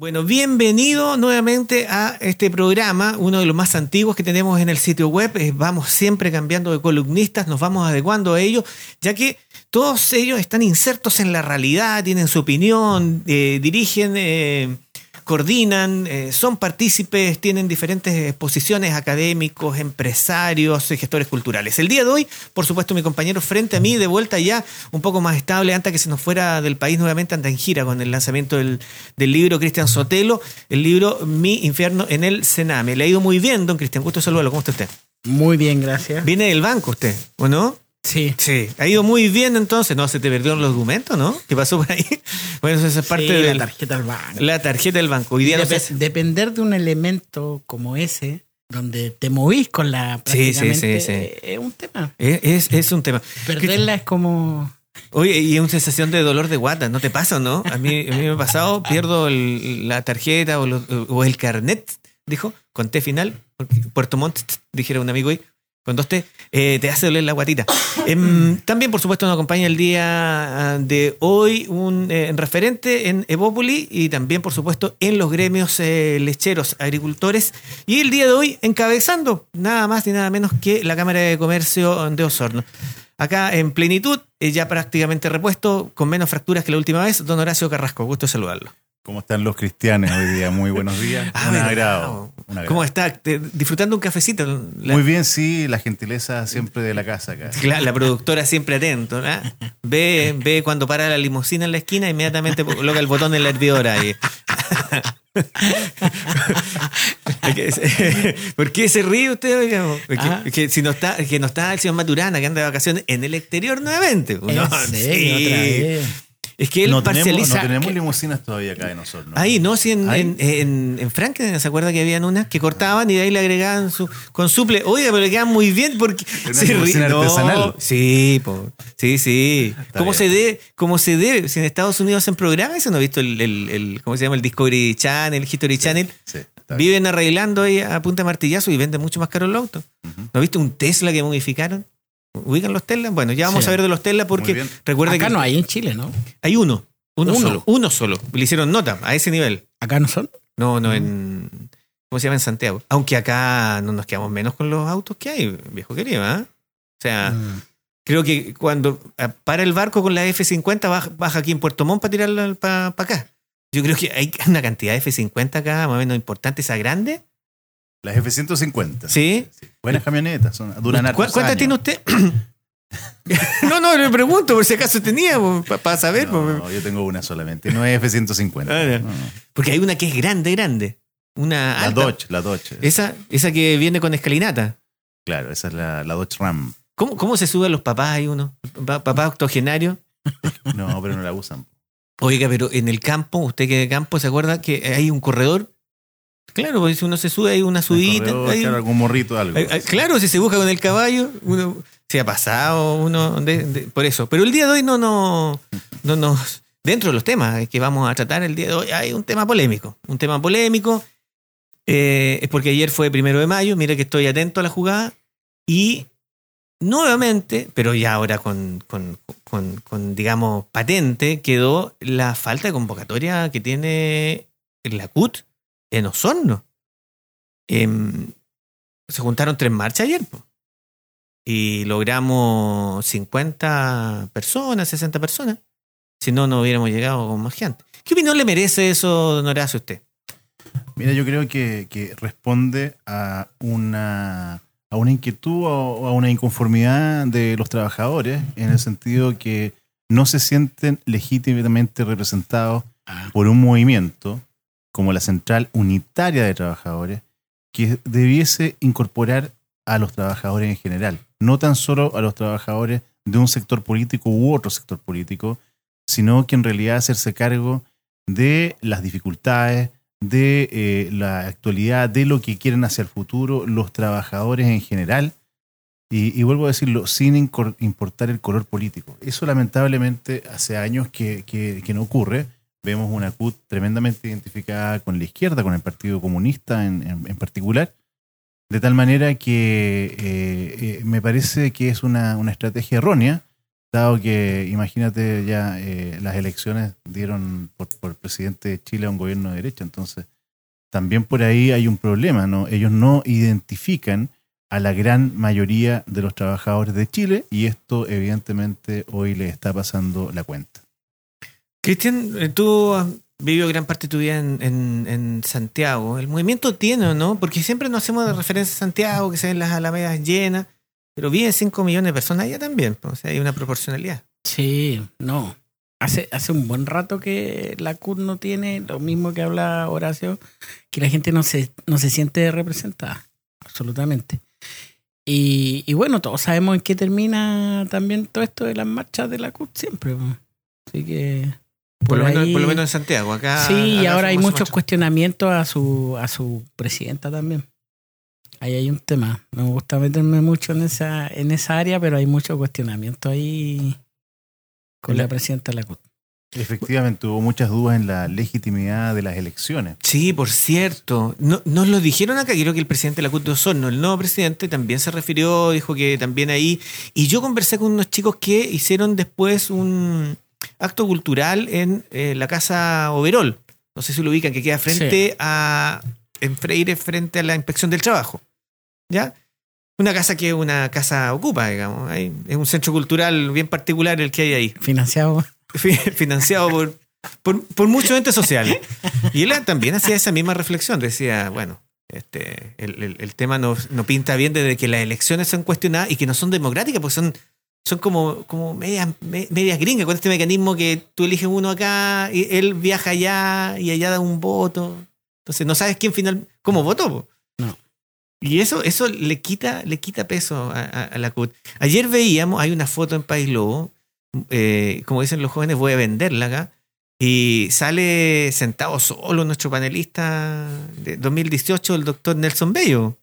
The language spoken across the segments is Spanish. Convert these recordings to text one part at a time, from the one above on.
Bueno, bienvenido nuevamente a este programa, uno de los más antiguos que tenemos en el sitio web. Eh, Vamos siempre cambiando de columnistas, nos vamos adecuando a ellos, ya que todos ellos están insertos en la realidad, tienen su opinión, eh, dirigen, eh, coordinan, eh, son partícipes, tienen diferentes posiciones académicos, empresarios, gestores culturales. El día de hoy, por supuesto, mi compañero frente a mí, de vuelta ya un poco más estable, antes que se nos fuera del país nuevamente, anda en gira con el lanzamiento del, del libro Cristian Sotelo, el libro Mi infierno en el Sename. Le ha ido muy bien, don Cristian, gusto saludarlo. ¿Cómo está usted? Muy bien, gracias. Viene del banco usted, ¿o no? Sí. Sí, ha ido muy bien entonces. No, se te perdieron los documentos, ¿no? ¿Qué pasó por ahí? Bueno, eso es parte Sí, de la tarjeta del banco. la tarjeta del banco. Hoy día no Dep- sé- Depender de un elemento como ese, donde te movís con la Sí, sí, sí, sí. eh, es un tema. es, es- un tema. Perderla es como... Oye, y es una sensación de dolor de guata, ¿no te pasa, no? A mí, a mí me ha pasado, pierdo el- la tarjeta o, lo- o el carnet, dijo, con T final, porque Puerto Montt, dijera un amigo ahí, T, eh, te hace doler la guatita. Em, también, por supuesto, nos acompaña el día ah, de hoy un eh, referente en Evópoli y también, por supuesto, en los gremios eh, lecheros, agricultores. Y el día de hoy encabezando nada más ni nada menos que la Cámara de Comercio de Osorno. Acá en plenitud, eh, ya prácticamente repuesto, con menos fracturas que la última vez, don Horacio Carrasco. Gusto saludarlo. ¿Cómo están los cristianos hoy día? Muy buenos días. Ah, un, verdad. agrado, ¿Cómo está? Te- disfrutando un cafecito. La, Muy bien, sí, la gentileza siempre de la casa acá. la- la productora siempre atento. ¿no? Ve, ve cuando para la limusina en la esquina, inmediatamente coloca el botón en la hervidora. ahí. ¿Por qué se ríe usted? Porque- Ah. que si no está, que no está el señor Maturana, que anda de vacaciones en el exterior nuevamente. ¿En No, sí. Otra vez. Es que él No tenemos, parcializa. no tenemos limusinas todavía acá en Osorno. Ahí, ¿no? Sí, en, en, en, en Franklin, ¿se acuerda que habían unas que cortaban y de ahí le agregaban su con suple? Oiga, pero le quedan muy bien porque Una se limusina No, artesanal. Sí, po. sí, sí. Está ¿Cómo bien. se debe? ¿Cómo se debe? Si en Estados Unidos hacen programas, ¿eso no ha visto el, el, el- ¿cómo se llama? El Discovery Channel, el History Channel. Sí. Viven arreglando ahí a punta de martillazo y venden mucho más caro el auto. Ujú. ¿No ha visto un Tesla que modificaron? ¿Ubican los Tesla? Bueno, ya vamos Sí. a ver de los Tesla porque recuerda Acá que no hay en Chile, ¿no? hay uno. Uno, Uno. solo. Uno solo. Le hicieron nota a ese nivel. Acá no son. No, no en. ¿Cómo se llama? En Santiago. Aunque acá no nos quedamos menos con los autos que hay, viejo querido, ¿ah? O sea, Mm. creo que cuando ah, para el barco con la F-50, baja, baja aquí en Puerto Montt para tirarla para acá. Yo creo que hay una cantidad de F-50 acá, más o menos importante, esa grande. Las F-150. ¿Sí? Buenas camionetas, son, duran ¿Cu- hartos ¿Cuántas años. tiene usted? no, no, le pregunto, por si acaso tenía, para saber. No, yo tengo una solamente, no es F-150. Ah, ya. No, no. Porque hay una que es grande, grande. Una La alta. Dodge, la Dodge. Esa, esa que viene con escalinata. Claro, esa es la, la Dodge Ram. ¿Cómo, ¿Cómo se suben los papás ahí uno? Pa- Papá octogenario. No, pero no la usan. Oiga, pero en el campo, usted que de campo, ¿se acuerda que hay un corredor? Claro, porque si uno se sube hay una subida. Hay- claro, algún morrito, algo. hay- claro, si se busca con el caballo, uno se ha pasado, uno de- de- por eso. Pero el día de hoy no, no, no nos. Dentro de los temas que vamos a tratar el día de hoy, hay un tema polémico. Un tema polémico. eh, es porque ayer fue primero de mayo, mire que estoy atento a la jugada. Y nuevamente, pero ya ahora con, con, con- con, digamos, patente, quedó la falta de convocatoria que tiene la CUT en Osorno. Em, se juntaron tres marchas ayer, po. y logramos 50 personas, 60 personas. Si no, no hubiéramos llegado con más gente. ¿Qué opinión le merece eso, don Horacio, a usted? Mira, yo creo que, que responde a una, a una inquietud o a una inconformidad de los trabajadores, en el sentido que no se sienten legítimamente representados Ah. por un movimiento como la Central Unitaria de Trabajadores, que debiese incorporar a los trabajadores en general, no tan solo a los trabajadores de un sector político u otro sector político, sino que en realidad hacerse cargo de las dificultades, de eh, la actualidad, de lo que quieren hacia el futuro los trabajadores en general. Y, vuelvo a decirlo, sin importar el color político. Eso lamentablemente hace años que no ocurre. Vemos una CUT tremendamente identificada con la izquierda, con el Partido Comunista en, en- en particular, de tal manera que eh, eh, me parece que es una, una estrategia errónea dado que, imagínate, ya eh, las elecciones dieron por, por presidente de Chile a un gobierno de derecha, entonces también por ahí hay un problema, ¿no? Ellos no identifican a la gran mayoría de los trabajadores de Chile y esto evidentemente hoy le está pasando la cuenta. Cristian, eh, tú has vivido gran parte de tu vida en, en- en Santiago. El movimiento tiene, ¿no? Porque siempre nos hacemos de referencia a Santiago, que se ven las alamedas llenas, pero viven 5 millones de personas allá también. pues, O sea, hay una proporcionalidad. Sí, no. Hace, hace un buen rato que la CUT no tiene lo mismo que habla Horacio, que la gente no se, no se siente representada, absolutamente. Y, y bueno, todos sabemos en qué termina también todo esto de las marchas de la CUT siempre. po. Así que... Por, lo menos, por lo menos en Santiago. Acá, Sí, y ahora hay muchos cuestionamientos a su, a su presidenta también. Ahí hay un tema. No me gusta meterme mucho en esa, en esa área, pero hay mucho cuestionamiento ahí con La- la presidenta de la CUT. Efectivamente, hubo muchas dudas en la legitimidad de las elecciones. Sí, por cierto. No, nos lo dijeron acá, creo que el presidente de la CUT de Osorno, el nuevo presidente, también se refirió, dijo que también ahí. Y yo conversé con unos chicos que hicieron después un acto cultural en eh, la Casa Overol. No sé si lo ubican, que queda frente a. en Freire, frente a la inspección del trabajo. ¿Ya? Una casa que una casa ocupa, digamos. Hay- es un centro cultural bien particular el que hay ahí Financiado. fi- financiado por, por, por muchos entes sociales. Y él también hacía esa misma reflexión. Decía, bueno, este, el, el- el tema no, no pinta bien desde que las elecciones son cuestionadas y que no son democráticas, porque son, son como, como medias, me- medias gringas, con este mecanismo que tú eliges uno acá, y él viaja allá y allá da un voto. Entonces no sabes quién final, cómo votó. po. No. Y eso, eso le quita, le quita peso a, a- a la CUT. Ayer veíamos, hay una foto en País Lobo, eh, como dicen los jóvenes, voy a venderla acá. Y sale sentado solo nuestro panelista de 2018, el doctor Nelson Bello.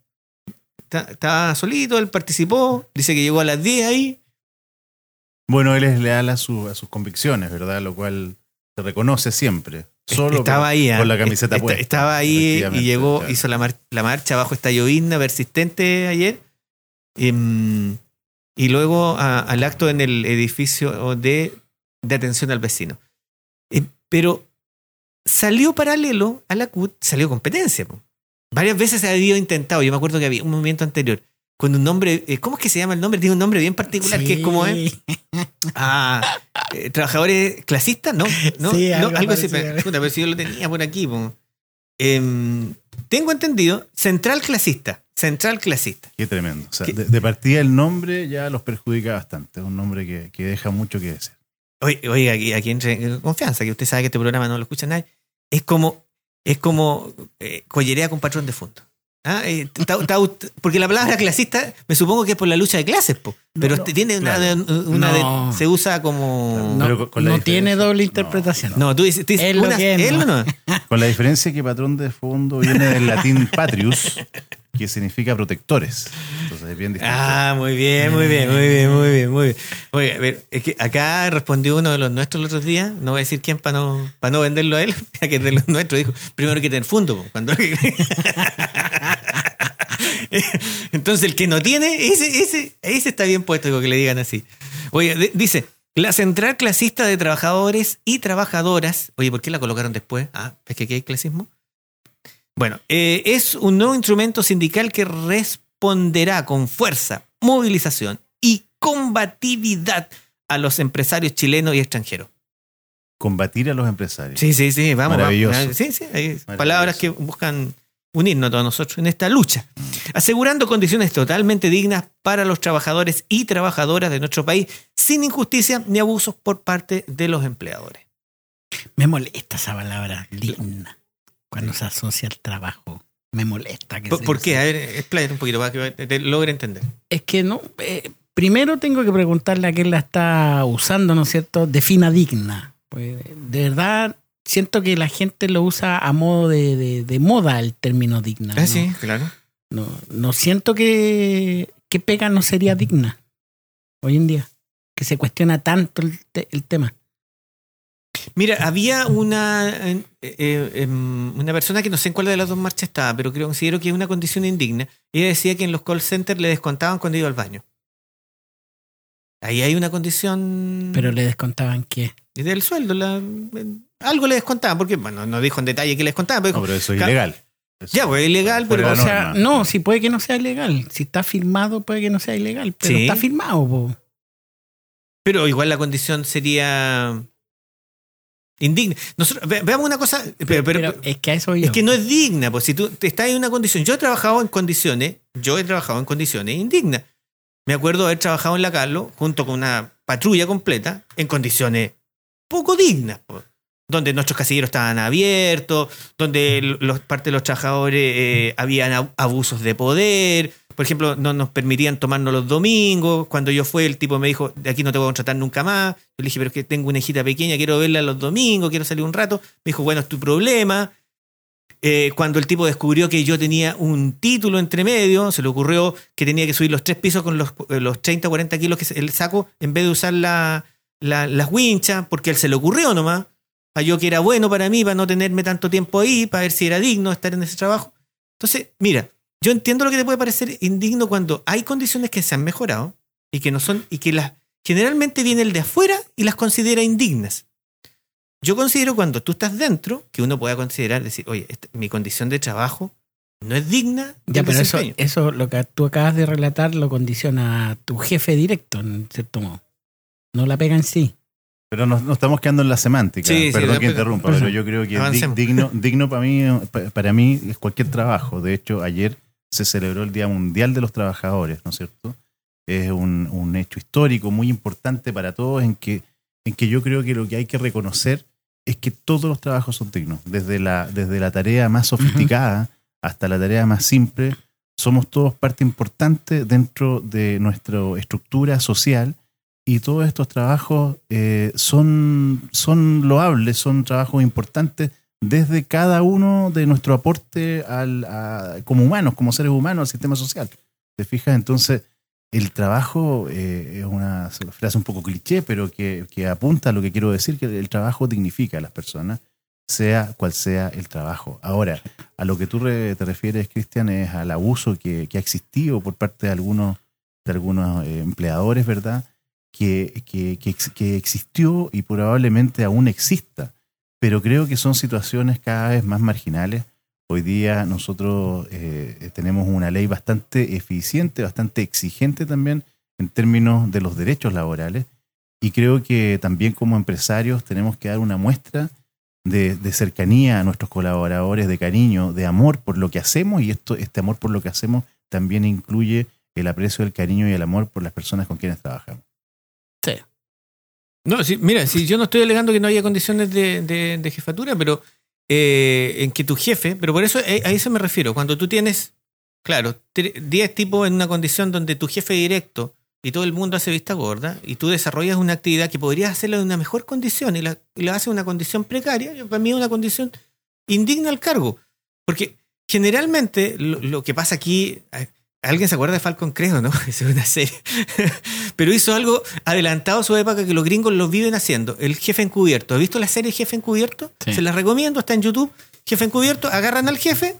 Estaba solito, él participó, dice que llegó a las 10 ahí. Bueno, él es leal a, su- a sus convicciones, ¿verdad? Lo cual se reconoce siempre. Solo estaba ahí. con la camiseta Est- puesta. Estaba ahí y llegó, claro. hizo la, mar- la marcha bajo esta llovizna persistente ayer. Em, y luego a- al acto en el edificio de, de atención al vecino. Eh, pero salió paralelo a la CUT, salió competencia. po. Varias veces se había intentado. Yo me acuerdo que había un movimiento anterior con un nombre, eh, ¿cómo es que se llama el nombre? Tiene un nombre bien particular que es como es. Sí. Ah, eh, trabajadores clasistas, ¿no, no, Sí, no, algo algo, así. puta, pero si yo lo tenía por aquí. po. Em, tengo entendido, central clasista, central clasista. Qué tremendo. O sea, de, de partida el nombre ya los perjudica bastante. Es un nombre que, que deja mucho que desear. Oye, oiga, aquí, aquí entre en confianza, que usted sabe que este programa no lo escucha nadie. Es como, es como eh, collerea con patrón de fondo. Ah, eh, ta- ta- porque la palabra clasista me supongo que es por la lucha de clases, po. pero No, tiene una, claro. una de- No. se usa como... No, con- tiene doble no. interpretación. No, tú dices, tú dices una- que es, él. Con la diferencia que patrón de fondo viene del latín patrius, que significa protectores. Entonces es bien distinto. Ah, muy bien, muy bien, muy bien, muy bien, muy bien. Oye, a ver, es que acá respondió uno de los nuestros el otro día, no voy a decir quién para no, para no venderlo a él, ya que es de los nuestros, dijo, primero hay que tener fondo. po, Cuando... Entonces el que no tiene, ese, ese, ese está bien puesto, que le digan así. Oye, dice, la central clasista de trabajadores y trabajadoras, oye, ¿por qué la colocaron después? Ah, es que aquí hay clasismo. Bueno, eh, es un nuevo instrumento sindical que responderá con fuerza, movilización y combatividad a los empresarios chilenos y extranjeros. Combatir a los empresarios. Sí, sí, sí, vamos. Maravilloso. vamos. Sí, sí, hay Maravilloso. palabras que buscan unirnos a todos nosotros en esta lucha, asegurando condiciones totalmente dignas para los trabajadores y trabajadoras de nuestro país, sin injusticia ni abusos por parte de los empleadores. Me molesta esa palabra, digna, cuando se asocia al trabajo. Me molesta. Que ¿Por, se por qué? A ver, expláyate un poquito para que te logre entender. Es que no. eh, primero tengo que preguntarle a quién la está usando, ¿no es cierto? Defina digna. Pues, de verdad, siento que la gente lo usa a modo de, de- de moda el término digna. Ah, ¿no? sí, claro. No, no siento que, que pega no sería digna hoy en día. Que se cuestiona tanto el, te- el tema. Mira, había una, eh, eh, em, una persona que no sé en cuál de las dos marchas estaba, pero creo considero que es una condición indigna. Ella decía que en los call centers le descontaban cuando iba al baño. Ahí hay una condición Pero le descontaban qué. del sueldo. la- algo le descontaban, porque, bueno, no dijo en detalle qué le descontaban, pero No, pero eso es ilegal. Eso- ya, pues es ilegal, pero... O sea, no, si puede que no sea ilegal. Si está firmado, puede que no sea ilegal. Pero Sí. está firmado, po. Pero igual la condición sería indigna. Nosotros, ve- veamos una cosa, pero, pero- Pero es que a eso yo. es que no es digna, pues si tú estás en una condición, yo he trabajado en condiciones, yo he trabajado en condiciones indignas. Me acuerdo haber trabajado en la Carlos junto con una patrulla completa en condiciones poco dignas, pues, donde nuestros casilleros estaban abiertos, donde los, parte de los trabajadores eh, habían ab- abusos de poder. Por ejemplo, no nos permitían tomarnos los domingos. Cuando yo fui, el tipo me dijo, de aquí no te voy a contratar nunca más. Yo le dije, pero es que tengo una hijita pequeña, quiero verla los domingos, quiero salir un rato. Me dijo, bueno, es tu problema. Eh, cuando el tipo descubrió que yo tenía un título entre medio, se le ocurrió que tenía que subir los tres pisos con los, eh, los 30 o 40 kilos que el saco en vez de usar la, la- las winchas, porque él se le ocurrió nomás. Yo que era bueno para mí, para no tenerme tanto tiempo ahí, para ver si era digno estar en ese trabajo. Entonces, mira, yo entiendo lo que te puede parecer indigno cuando hay condiciones que se han mejorado y que no son, y que las generalmente viene el de afuera y las considera indignas. Yo considero cuando tú estás dentro, que uno pueda considerar, decir, oye, esta- mi condición de trabajo no es digna Ya, pero eso, eso, lo que tú acabas de relatar, lo condiciona a tu jefe directo, en cierto modo. No la pega en sí. Pero nos, nos estamos quedando en la semántica. Sí, Perdón que interrumpa, pero yo creo que di- Avancemos. digno, digno para mí, pa- para mí es cualquier trabajo. De hecho, ayer se celebró el Día Mundial de los Trabajadores, ¿no es cierto? Es un, un hecho histórico muy importante para todos en que, en que yo creo que lo que hay que reconocer es que todos los trabajos son dignos. Desde la, desde la tarea más sofisticada hasta la tarea más simple, somos todos parte importante dentro de nuestra estructura social y todos estos trabajos eh, son, son loables, son trabajos importantes desde cada uno de nuestro aporte al, a- como humanos, como seres humanos al sistema social. ¿Te fijas? Entonces, el trabajo eh, es una frase un poco cliché, pero que, que apunta a lo que quiero decir, que el trabajo dignifica a las personas, sea cual sea el trabajo. Ahora, a lo que tú te refieres, Cristian, es al abuso que, que ha existido por parte de algunos, de algunos eh, empleadores, ¿verdad? Que, que, que, ex- que existió y probablemente aún exista, pero creo que son situaciones cada vez más marginales. Hoy día nosotros eh, tenemos una ley bastante eficiente, bastante exigente también en términos de los derechos laborales y creo que también como empresarios tenemos que dar una muestra de, de cercanía a nuestros colaboradores, de cariño, de amor por lo que hacemos y esto, este amor por lo que hacemos también incluye el aprecio, el cariño y el amor por las personas con quienes trabajamos. No, sí, mira, si yo no estoy alegando que no haya condiciones de, jefatura, pero eh, en que tu jefe, pero por eso eh, a eso me refiero, cuando tú tienes, claro, tre- 10 tipos en una condición donde tu jefe directo y todo el mundo hace vista gorda y tú desarrollas una actividad que podrías hacerla en una mejor condición y la, y haces en una condición precaria, para mí es una condición indigna al cargo. Porque generalmente lo, que pasa aquí, eh, ¿alguien se acuerda de Falcon Creo, no? Es una serie. Pero hizo algo adelantado a su época que los gringos lo viven haciendo. El jefe encubierto. ¿Has visto la serie Jefe encubierto? Sí. Se la recomiendo, está en YouTube. Jefe encubierto, agarran al jefe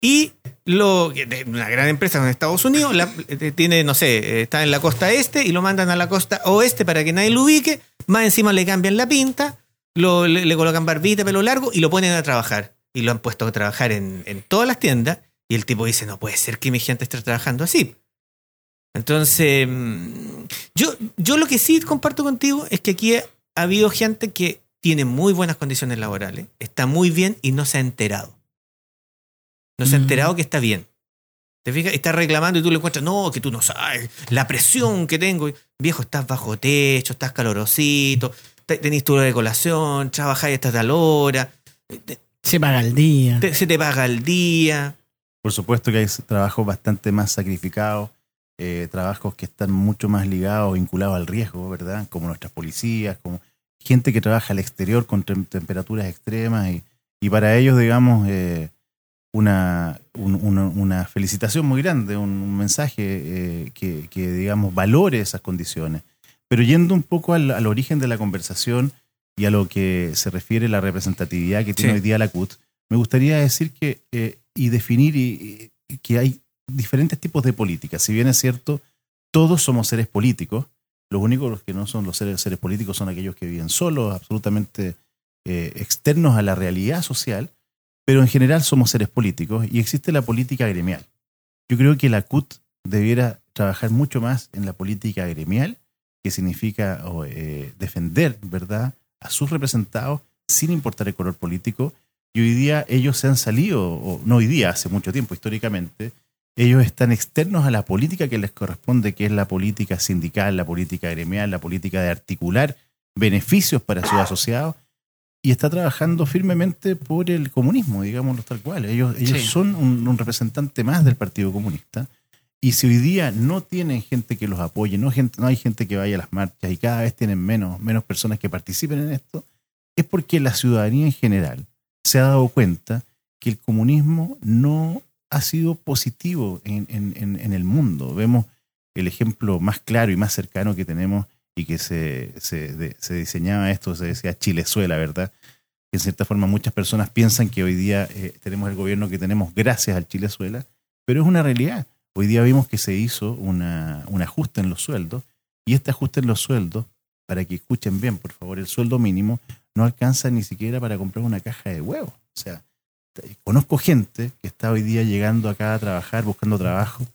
y lo de una gran empresa en Estados Unidos la- eh, tiene, no sé, eh, está en la costa este y lo mandan a la costa oeste para que nadie lo ubique. Más encima le cambian la pinta, lo, le, le colocan barbita, pelo largo y lo ponen a trabajar. Y lo han puesto a trabajar en, en todas las tiendas. Y el tipo dice, no puede ser que mi gente esté trabajando así. Entonces, mm, yo, yo lo que sí comparto contigo es que aquí ha habido gente que tiene muy buenas condiciones laborales, está muy bien y no se ha enterado. No se ha Mm. enterado que está bien. ¿Te fijas? Está reclamando y tú le encuentras, no, que tú no sabes, la presión que tengo. Viejo, estás bajo techo, estás calorosito, te- tenés tu hora de colación, trabajáis hasta tal hora, Se paga el día. te- se te paga el día. Por supuesto que hay trabajos bastante más sacrificados, eh, trabajos que están mucho más ligados, vinculados al riesgo, ¿verdad? Como nuestras policías, como gente que trabaja al exterior con tem- temperaturas extremas y, y para ellos, digamos, eh, una, un- una, una felicitación muy grande, un, un mensaje eh, que, que, digamos, valore esas condiciones. Pero yendo un poco al, al origen de la conversación y a lo que se refiere la representatividad que tiene Sí. hoy día la CUT, me gustaría decir que eh, y definir y- y que hay diferentes tipos de políticas. Si bien es cierto, todos somos seres políticos, Los únicos que no son los seres, seres políticos son aquellos que viven solos, absolutamente eh, externos a la realidad social, pero en general somos seres políticos y existe la política gremial. Yo creo que la CUT debiera trabajar mucho más en la política gremial, que significa eh, defender, ¿verdad?, a sus representados sin importar el color político. Y hoy día ellos se han salido, o no hoy día, hace mucho tiempo históricamente, ellos están externos a la política que les corresponde, que es la política sindical, la política gremial, la política de articular beneficios para sus asociados, y está trabajando firmemente por el comunismo, digámoslo tal cual. Ellos, ellos son un, representante más del Partido Comunista. Y si hoy día no tienen gente que los apoye, no, gente, no hay gente que vaya a las marchas y cada vez tienen menos, menos personas que participen en esto, es porque la ciudadanía en general se ha dado cuenta que el comunismo no ha sido positivo en, el mundo. Vemos el ejemplo más claro y más cercano que tenemos y que se, se, se diseñaba esto, se decía Chilezuela, ¿verdad? Que en cierta forma muchas personas piensan que hoy día eh, tenemos el gobierno que tenemos gracias al Chilezuela, pero es una realidad. Hoy día vimos que se hizo un ajuste en los sueldos y este ajuste en los sueldos, para que escuchen bien, por favor, el sueldo mínimo no alcanza ni siquiera para comprar una caja de huevos. O sea, conozco gente que está hoy día llegando acá a trabajar, buscando trabajo,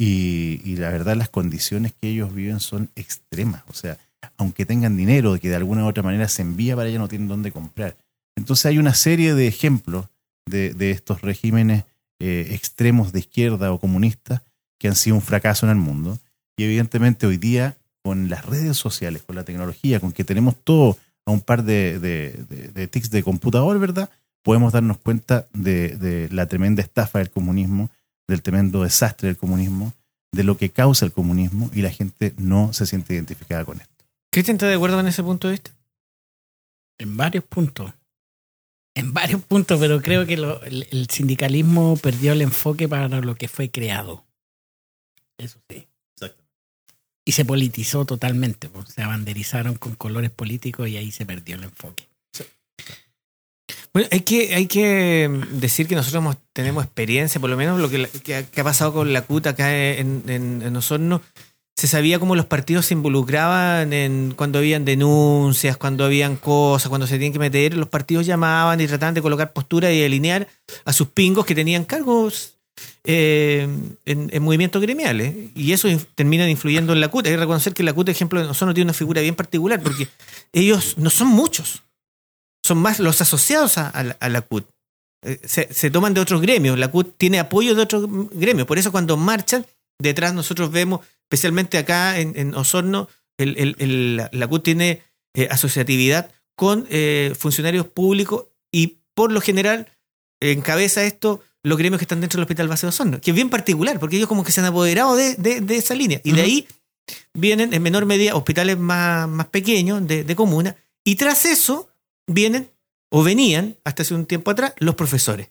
y, la verdad las condiciones que ellos viven son extremas. O sea, aunque tengan dinero que de alguna u otra manera se envía para allá, no tienen dónde comprar. Entonces hay una serie de ejemplos de, estos regímenes eh, extremos de izquierda o comunistas que han sido un fracaso en el mundo. Y evidentemente hoy día, con las redes sociales, con la tecnología, con que tenemos todo a un par de, de tics de computador, ¿verdad? Podemos darnos cuenta de, la tremenda estafa del comunismo, del tremendo desastre del comunismo, de lo que causa el comunismo y la gente no se siente identificada con esto. ¿Cristian está de acuerdo con ese punto de vista? En varios puntos. En varios puntos, pero creo que el, sindicalismo perdió el enfoque para lo que fue creado. Eso sí. Exacto. Y se politizó totalmente. Pues, se abanderizaron con colores políticos y ahí se perdió el enfoque. Hay que, hay que decir que nosotros tenemos experiencia, por lo menos lo que, ha pasado con la CUT acá en, en, Osorno. Se sabía cómo los partidos se involucraban en cuando habían denuncias, cuando habían cosas, cuando se tenían que meter, los partidos llamaban y trataban de colocar postura y alinear a sus pingos que tenían cargos eh, en, movimientos gremiales. Y eso termina influyendo en la CUT. Hay que reconocer que la CUT, ejemplo, en Osorno tiene una figura bien particular porque ellos no son muchos son más los asociados a, la CUT. Eh, se, toman de otros gremios. La CUT tiene apoyo de otros gremios. Por eso cuando marchan, detrás nosotros vemos, especialmente acá en, Osorno, la CUT tiene eh, asociatividad con eh, funcionarios públicos y por lo general encabeza esto los gremios que están dentro del Hospital Base de Osorno, que es bien particular, porque ellos como que se han apoderado de, esa línea. Y de ahí vienen en menor medida hospitales más, más pequeños de, de comuna. Y tras eso vienen o venían hasta hace un tiempo atrás los profesores.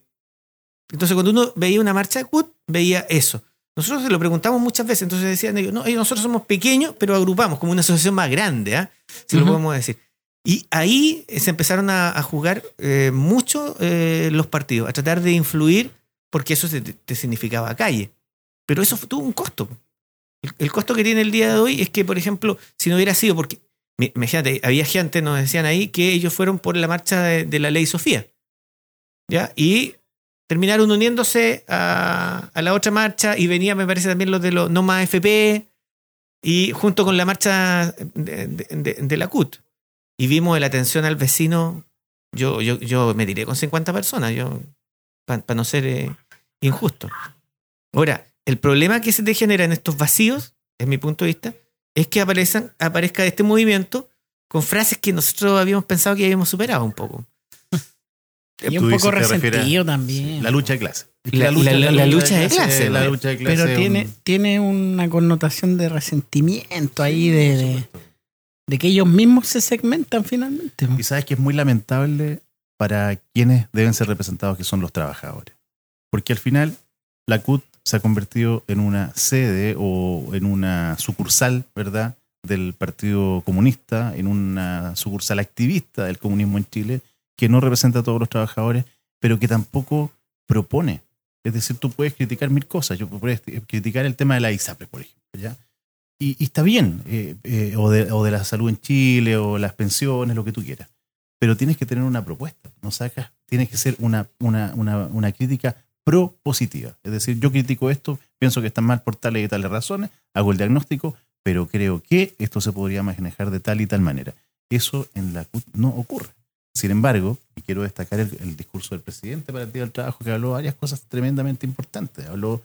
Entonces cuando uno veía una marcha de CUT, veía eso. Nosotros se lo preguntamos muchas veces, entonces decían ellos, no, nosotros somos pequeños, pero agrupamos como una asociación más grande, ¿ah? si lo podemos decir. Y ahí se empezaron a, jugar eh, mucho eh, los partidos, a tratar de influir, porque eso te, significaba calle. Pero eso tuvo un costo. El, el, costo que tiene el día de hoy es que, por ejemplo, si no hubiera sido porque Imagínate, había gente, nos decían ahí, que ellos fueron por la marcha de, la ley Sofía. ¿Ya? Y terminaron uniéndose a, la otra marcha y venía, me parece, también los de los No Más FP y junto con la marcha de, la CUT. Y vimos la atención al vecino. Yo, yo, yo me tiré con 50 personas, yo para no ser eh, injusto. Ahora, el problema que se te genera en estos vacíos, es mi punto de vista, es que aparezcan, aparezca este movimiento con frases que nosotros habíamos pensado que habíamos superado un poco. Y un poco resentido también. La lucha de clase. La, lucha, de clase. La lucha de clase. Pero tiene, tiene una connotación de resentimiento ahí, de, de, que ellos mismos se segmentan finalmente. Y sabes que es muy lamentable para quienes deben ser representados, que son los trabajadores. Porque al final, la CUT se ha convertido en una sede o en una sucursal, ¿verdad?, del Partido Comunista, en una sucursal activista del comunismo en Chile, que no representa a todos los trabajadores, pero que tampoco propone. Es decir, tú puedes criticar mil cosas. Yo puedes criticar el tema de la ISAPRE, por ejemplo, ¿ya? y, y está bien, eh, eh, o, de, o de la salud en Chile, o las pensiones, lo que tú quieras. Pero tienes que tener una propuesta, no sacas, tienes que ser una, una, una, una crítica propositiva. Es decir, yo critico esto, pienso que está mal por tales y tales razones, hago el diagnóstico, pero creo que esto se podría manejar de tal y tal manera. Eso en la CUT no ocurre. Sin embargo, y quiero destacar el, discurso del presidente para el Día del Trabajo, que habló varias cosas tremendamente importantes. Habló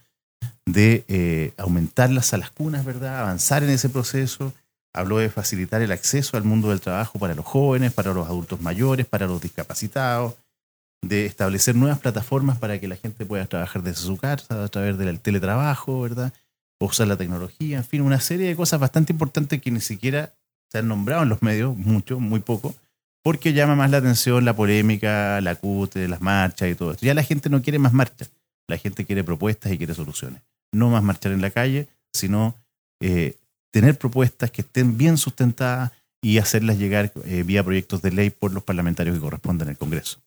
de eh, aumentar las salas cunas, ¿verdad? Avanzar en ese proceso. Habló de facilitar el acceso al mundo del trabajo para los jóvenes, para los adultos mayores, para los discapacitados, de establecer nuevas plataformas para que la gente pueda trabajar desde su casa a través del teletrabajo, ¿verdad? Usar la tecnología, en fin, una serie de cosas bastante importantes que ni siquiera se han nombrado en los medios, mucho, muy poco, porque llama más la atención la polémica, la CUT, las marchas y todo esto. Ya la gente no quiere más marchas, la gente quiere propuestas y quiere soluciones. No más marchar en la calle, sino eh, tener propuestas que estén bien sustentadas y hacerlas llegar eh, vía proyectos de ley por los parlamentarios que corresponden en el Congreso.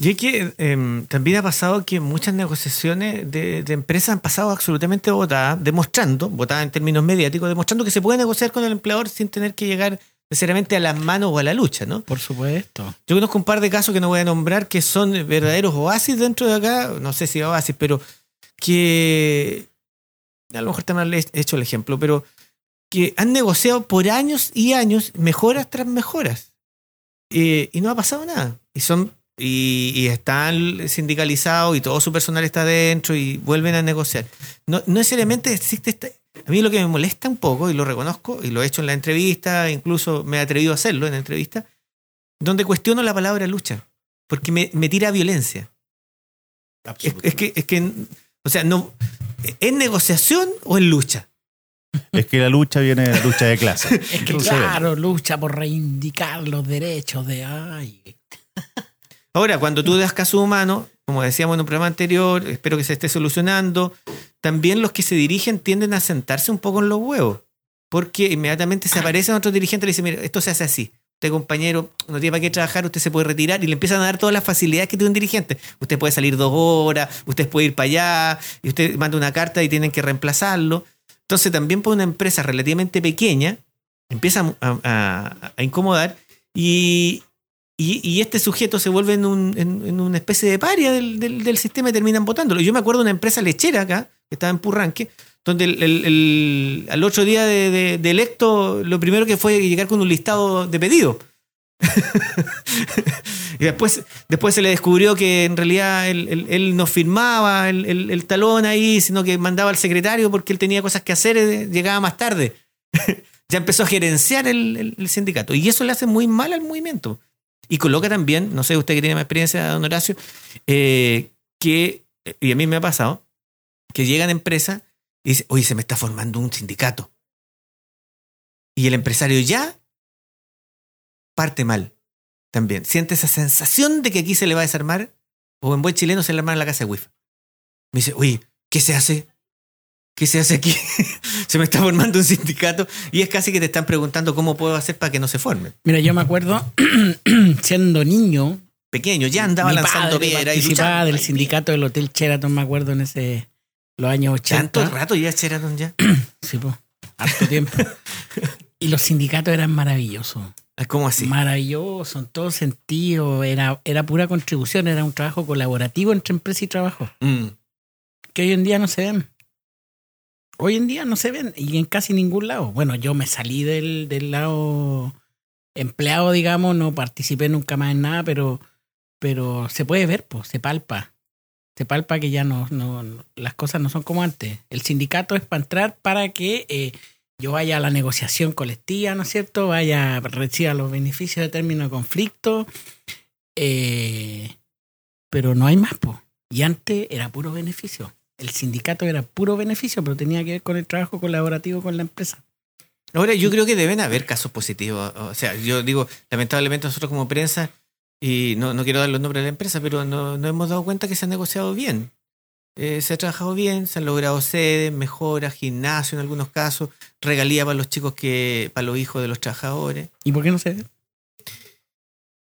Y es que eh, también ha pasado que muchas negociaciones de, de, empresas han pasado absolutamente votadas, demostrando, votadas en términos mediáticos, demostrando que se puede negociar con el empleador sin tener que llegar necesariamente a las manos o a la lucha, ¿no? Por supuesto. Yo conozco un par de casos que no voy a nombrar que son verdaderos oasis dentro de acá, no sé si oasis, pero que a lo mejor también he hecho el ejemplo, pero que han negociado por años y años mejoras tras mejoras. Eh, y no ha pasado nada. Y son y, y, están sindicalizados y todo su personal está dentro y vuelven a negociar. No, no necesariamente existe esta... A mí lo que me molesta un poco, y lo reconozco, y lo he hecho en la entrevista, incluso me he atrevido a hacerlo en la entrevista, donde cuestiono la palabra lucha, porque me, me tira a violencia. Es, es, que, es que, o sea, no, ¿es negociación o es lucha? Es que la lucha viene de la lucha de clase. es que claro, lucha por reivindicar los derechos de... Ay. Ahora, cuando tú das caso humano, como decíamos en un programa anterior, espero que se esté solucionando, también los que se dirigen tienden a sentarse un poco en los huevos, porque inmediatamente se aparecen otros dirigentes y le dicen, mira, esto se hace así. Usted, compañero, no tiene para qué trabajar, usted se puede retirar y le empiezan a dar todas las facilidades que tiene un dirigente. Usted puede salir dos horas, usted puede ir para allá, y usted manda una carta y tienen que reemplazarlo. Entonces, también por una empresa relativamente pequeña, empieza a, a incomodar y, y, este sujeto se vuelve en, un, en, una especie de paria del, del, sistema y terminan votándolo. Yo me acuerdo de una empresa lechera acá, que estaba en Purranque, donde el, el, al otro día de, de, de, electo, lo primero que fue llegar con un listado de pedidos. y después, después se le descubrió que en realidad él, él no firmaba el, talón ahí, sino que mandaba al secretario porque él tenía cosas que hacer, eh, llegaba más tarde. ya empezó a gerenciar el, sindicato. Y eso le hace muy mal al movimiento. Y coloca también, no sé, usted que tiene más experiencia, don Horacio, eh, que, y a mí me ha pasado, que llegan empresas y dicen, oye, se me está formando un sindicato. Y el empresario ya parte mal también. Siente esa sensación de que aquí se le va a desarmar, o en buen chileno se le arma en la casa de wifi. Me dice, oye, ¿qué se hace? ¿Qué se hace aquí? se me está formando un sindicato y es casi que te están preguntando cómo puedo hacer para que no se forme. Mira, yo me acuerdo, siendo niño, pequeño, ya andaba lanzando piedra y participaba del sindicato del Hotel Sheraton, me acuerdo, en ese los años 80. ¿Tanto rato ya Sheraton ya? sí, pues, harto tiempo. y los sindicatos eran maravillosos. ¿Cómo así? Maravilloso, en todo sentido. Era, era pura contribución, era un trabajo colaborativo entre empresa y trabajo. Mm. Que hoy en día no se ven. Hoy en día no se ven y en casi ningún lado. Bueno, yo me salí del, del lado empleado, digamos, no participé nunca más en nada, pero, pero se puede ver, pues, se palpa. Se palpa que ya no, no, las cosas no son como antes. El sindicato es para entrar para que eh, yo vaya a la negociación colectiva, ¿no es cierto? Vaya, reciba los beneficios de término de conflicto. Eh, pero no hay más, pues. Y antes era puro beneficio el sindicato era puro beneficio, pero tenía que ver con el trabajo colaborativo con la empresa. Ahora, yo creo que deben haber casos positivos. O sea, yo digo, lamentablemente nosotros como prensa, y no, no quiero dar los nombres de la empresa, pero no, no hemos dado cuenta que se ha negociado bien. Eh, se ha trabajado bien, se han logrado sedes, mejoras, gimnasio en algunos casos, regalía para los chicos que, para los hijos de los trabajadores. ¿Y por qué no se ve?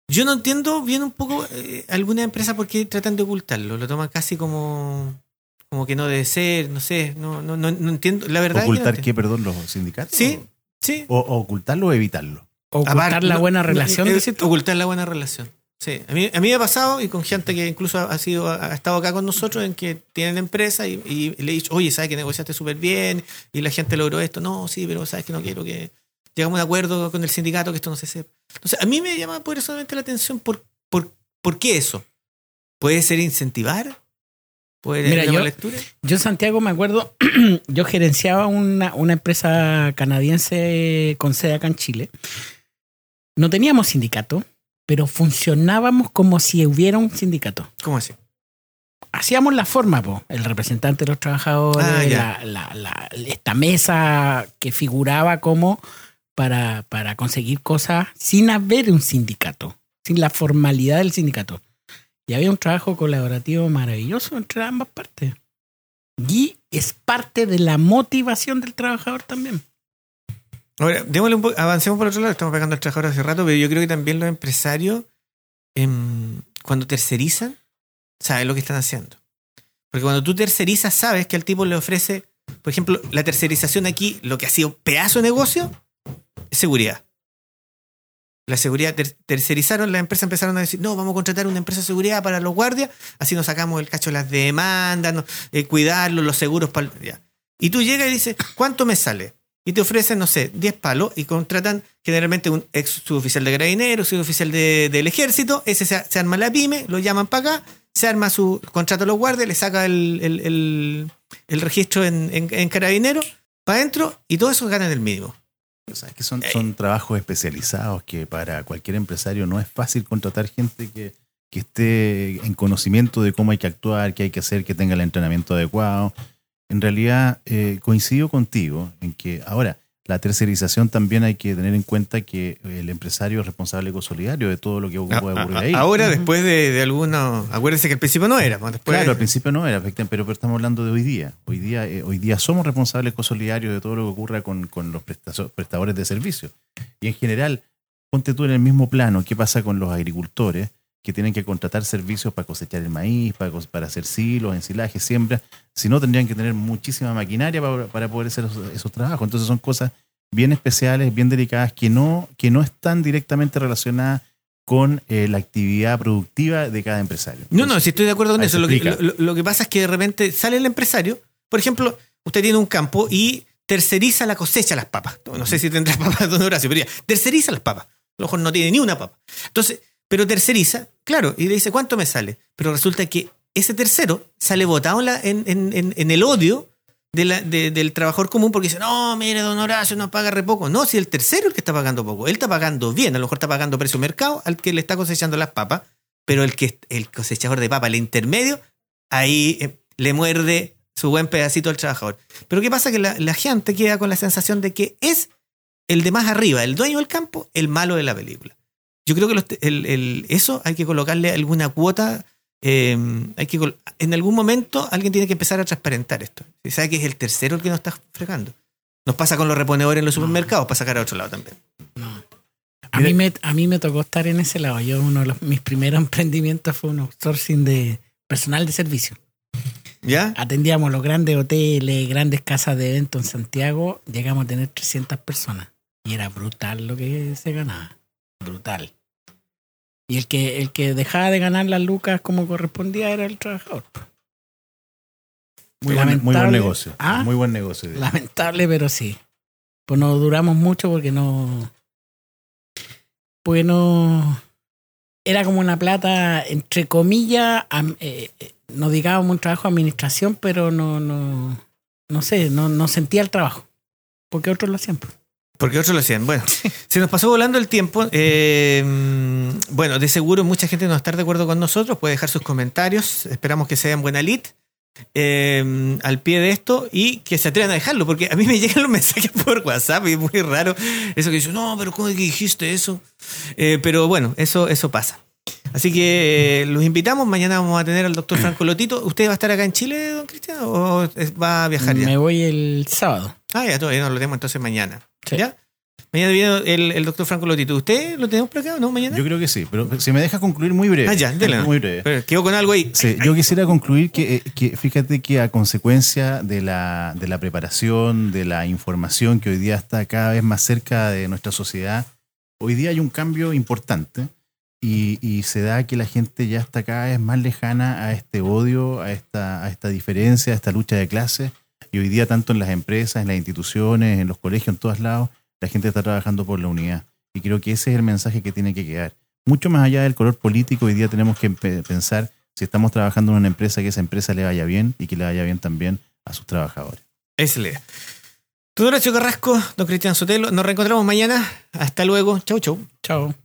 Yo no entiendo bien un poco eh, alguna empresa por qué tratan de ocultarlo. Lo toman casi como como que no debe ser, no sé, no, no, no, no entiendo. La verdad. es ¿Ocultar qué, perdón, los sindicatos? Sí, sí. O, o ocultarlo o evitarlo. Ocultar Aparte, la buena no, relación, eh, tú. Ocultar la buena relación. Sí, a mí, a mí me ha pasado y con gente que incluso ha, ha sido, ha estado acá con nosotros en que tienen empresa y, y le he dicho, oye, sabes que negociaste súper bien y la gente logró esto. No, sí, pero sabes que no quiero que llegamos a un acuerdo con el sindicato que esto no se sepa. Entonces, a mí me llama poderosamente la atención por, por, por qué eso. ¿Puede ser incentivar? ¿Puede Mira, yo- lectura? Yo en Santiago me acuerdo, yo gerenciaba una, una empresa canadiense con sede acá en Chile. No teníamos sindicato, pero funcionábamos como si hubiera un sindicato. ¿Cómo así? Hacíamos la forma, po, el representante de los trabajadores, Ah, ya. la, la- la- esta mesa que figuraba como para, para conseguir cosas sin haber un sindicato, sin la formalidad del sindicato. Y había un trabajo colaborativo maravilloso entre ambas partes. Y es parte de la motivación del trabajador también. Ahora, démosle un poco, avancemos por otro lado, estamos pegando al trabajador hace rato, pero yo creo que también los empresarios, em, cuando tercerizan, saben lo que están haciendo. Porque cuando tú tercerizas, sabes que al tipo le ofrece, por ejemplo, la tercerización aquí, lo que ha sido pedazo de negocio, es seguridad. La seguridad ter- tercerizaron, las empresas empezaron a decir, no, vamos a contratar una empresa de seguridad para los guardias, así nos sacamos el cacho de las demandas, eh, cuidarlos, los seguros. ya. Y tú llegas y dices, ¿cuánto me sale? Y te ofrecen, no sé, 10 palos y contratan generalmente un ex suboficial de carabineros, suboficial de, del ejército, ese se, se arma la pyme, lo llaman para acá, se arma su contrato a los guardias, le saca el, registro en, en, en carabineros, para adentro y todo eso ganan el mínimo. O sea, es que son, son trabajos especializados que para cualquier empresario no es fácil contratar gente que, que esté en conocimiento de cómo hay que actuar, qué hay que hacer, que tenga el entrenamiento adecuado. En realidad, eh, coincido contigo en que ahora la tercerización también hay que tener en cuenta que el empresario es responsable ecosolidario de todo lo que puede ocurrir ahí. Ahora, después de, de algunos. Acuérdense que al principio no era. Después, Claro, al principio no era, pero, estamos hablando de hoy día. Hoy día, eh, hoy día somos responsables cosolidarios de todo lo que ocurra con, con los prestadores de servicios. Y en general, ponte tú en el mismo plano, ¿qué pasa con los agricultores que tienen que contratar servicios para cosechar el maíz, para, para hacer silos, ensilaje, siembra? Si no, tendrían que tener muchísima maquinaria para, para poder hacer esos, esos trabajos. Entonces son cosas bien especiales, bien delicadas, que no, que no están directamente relacionadas con eh, la actividad productiva de cada empresario. No, no, si estoy de acuerdo con eso. Lo que, explica. lo- lo que pasa es que de repente sale el empresario. Por ejemplo, usted tiene un campo y terceriza la cosecha las papas. No sé si tendrá papas don Horacio, pero ya, terceriza las papas. A lo mejor no tiene ni una papa. Entonces, pero terceriza, claro, y le dice, ¿cuánto me sale? Pero resulta que ese tercero sale votado en, en- el odio del trabajador común porque dice, no, mire, don Horacio nos paga re poco. No, si el tercero es el que está pagando poco. Él está pagando bien, a lo mejor está pagando precio mercado al que le está cosechando las papas, pero el que el cosechador de papa, el intermedio, ahí eh, le muerde su buen pedacito al trabajador. Pero ¿qué pasa? Que la, la gente queda con la sensación de que es el de más arriba, el dueño del campo, el malo de la película. Yo creo que los- el- el- eso hay que colocarle alguna cuota. eh, hay que en algún momento alguien tiene que empezar a transparentar esto. Si sabe que es el tercero el que nos está fregando. Nos pasa con los reponedores en los supermercados para sacar a otro lado también. No. A mí, me, a mí me tocó estar en ese lado. Yo, uno de los- mis primeros emprendimientos fue un outsourcing de personal de servicio. ¿Ya? Atendíamos los grandes hoteles, grandes casas de eventos en Santiago. Llegamos a tener 300 personas. Y era brutal lo que se ganaba. Brutal. Y el que, el que dejaba de ganar las lucas como correspondía era el trabajador. Muy buen, muy buen negocio. Ah. Muy buen negocio. Lamentable, pero sí. Pues no duramos mucho porque no. Pues no. Era como una plata, entre comillas, eh, eh, nos dedicábamos un trabajo de administración, pero no, no, no sé, no, no sentía el trabajo. Porque otros lo hacían. pues. Porque otros lo hacían. Bueno, se nos pasó volando el tiempo. Eh, bueno, de seguro mucha gente no va a estar de acuerdo con nosotros. Puede dejar sus comentarios. Esperamos que sean buena lit eh, al pie de esto y que se atrevan a dejarlo. Porque a mí me llegan los mensajes por WhatsApp y es muy raro. Eso que dicen, no, pero ¿cómo es que dijiste eso? Eh, pero bueno, eso, eso pasa. Así que eh, los invitamos. Mañana vamos a tener al doctor Franco Lotito. ¿Usted va a estar acá en Chile, don Cristian? ¿O va a viajar ya? Me voy el sábado. Ah, ya todavía no lo tenemos entonces mañana. Sí. ¿Ya? Mañana viene el, el doctor Franco Lotito. ¿Usted lo tenemos por acá o no mañana? Yo creo que sí, pero si me deja concluir muy breve. ah, ya, dele. Muy breve. Pero quedó con algo ahí. Sí, yo quisiera concluir que, eh, que fíjate que a consecuencia de la, de la preparación, de la información que hoy día está cada vez más cerca de nuestra sociedad, hoy día hay un cambio importante y, y se da que la gente ya está cada vez más lejana a este odio, a esta, a esta diferencia, a esta lucha de clases. Y hoy día tanto en las empresas, en las instituciones, en los colegios, en todos lados, la gente está trabajando por la unidad. Y creo que ese es el mensaje que tiene que quedar. Mucho más allá del color político, hoy día tenemos que pe- pensar si estamos trabajando en una empresa, que esa empresa le vaya bien y que le vaya bien también a sus trabajadores. Esa es la idea. Don Horacio Carrasco, don Cristian Sotelo, nos reencontramos mañana. Hasta luego. Chau, chau. Chao.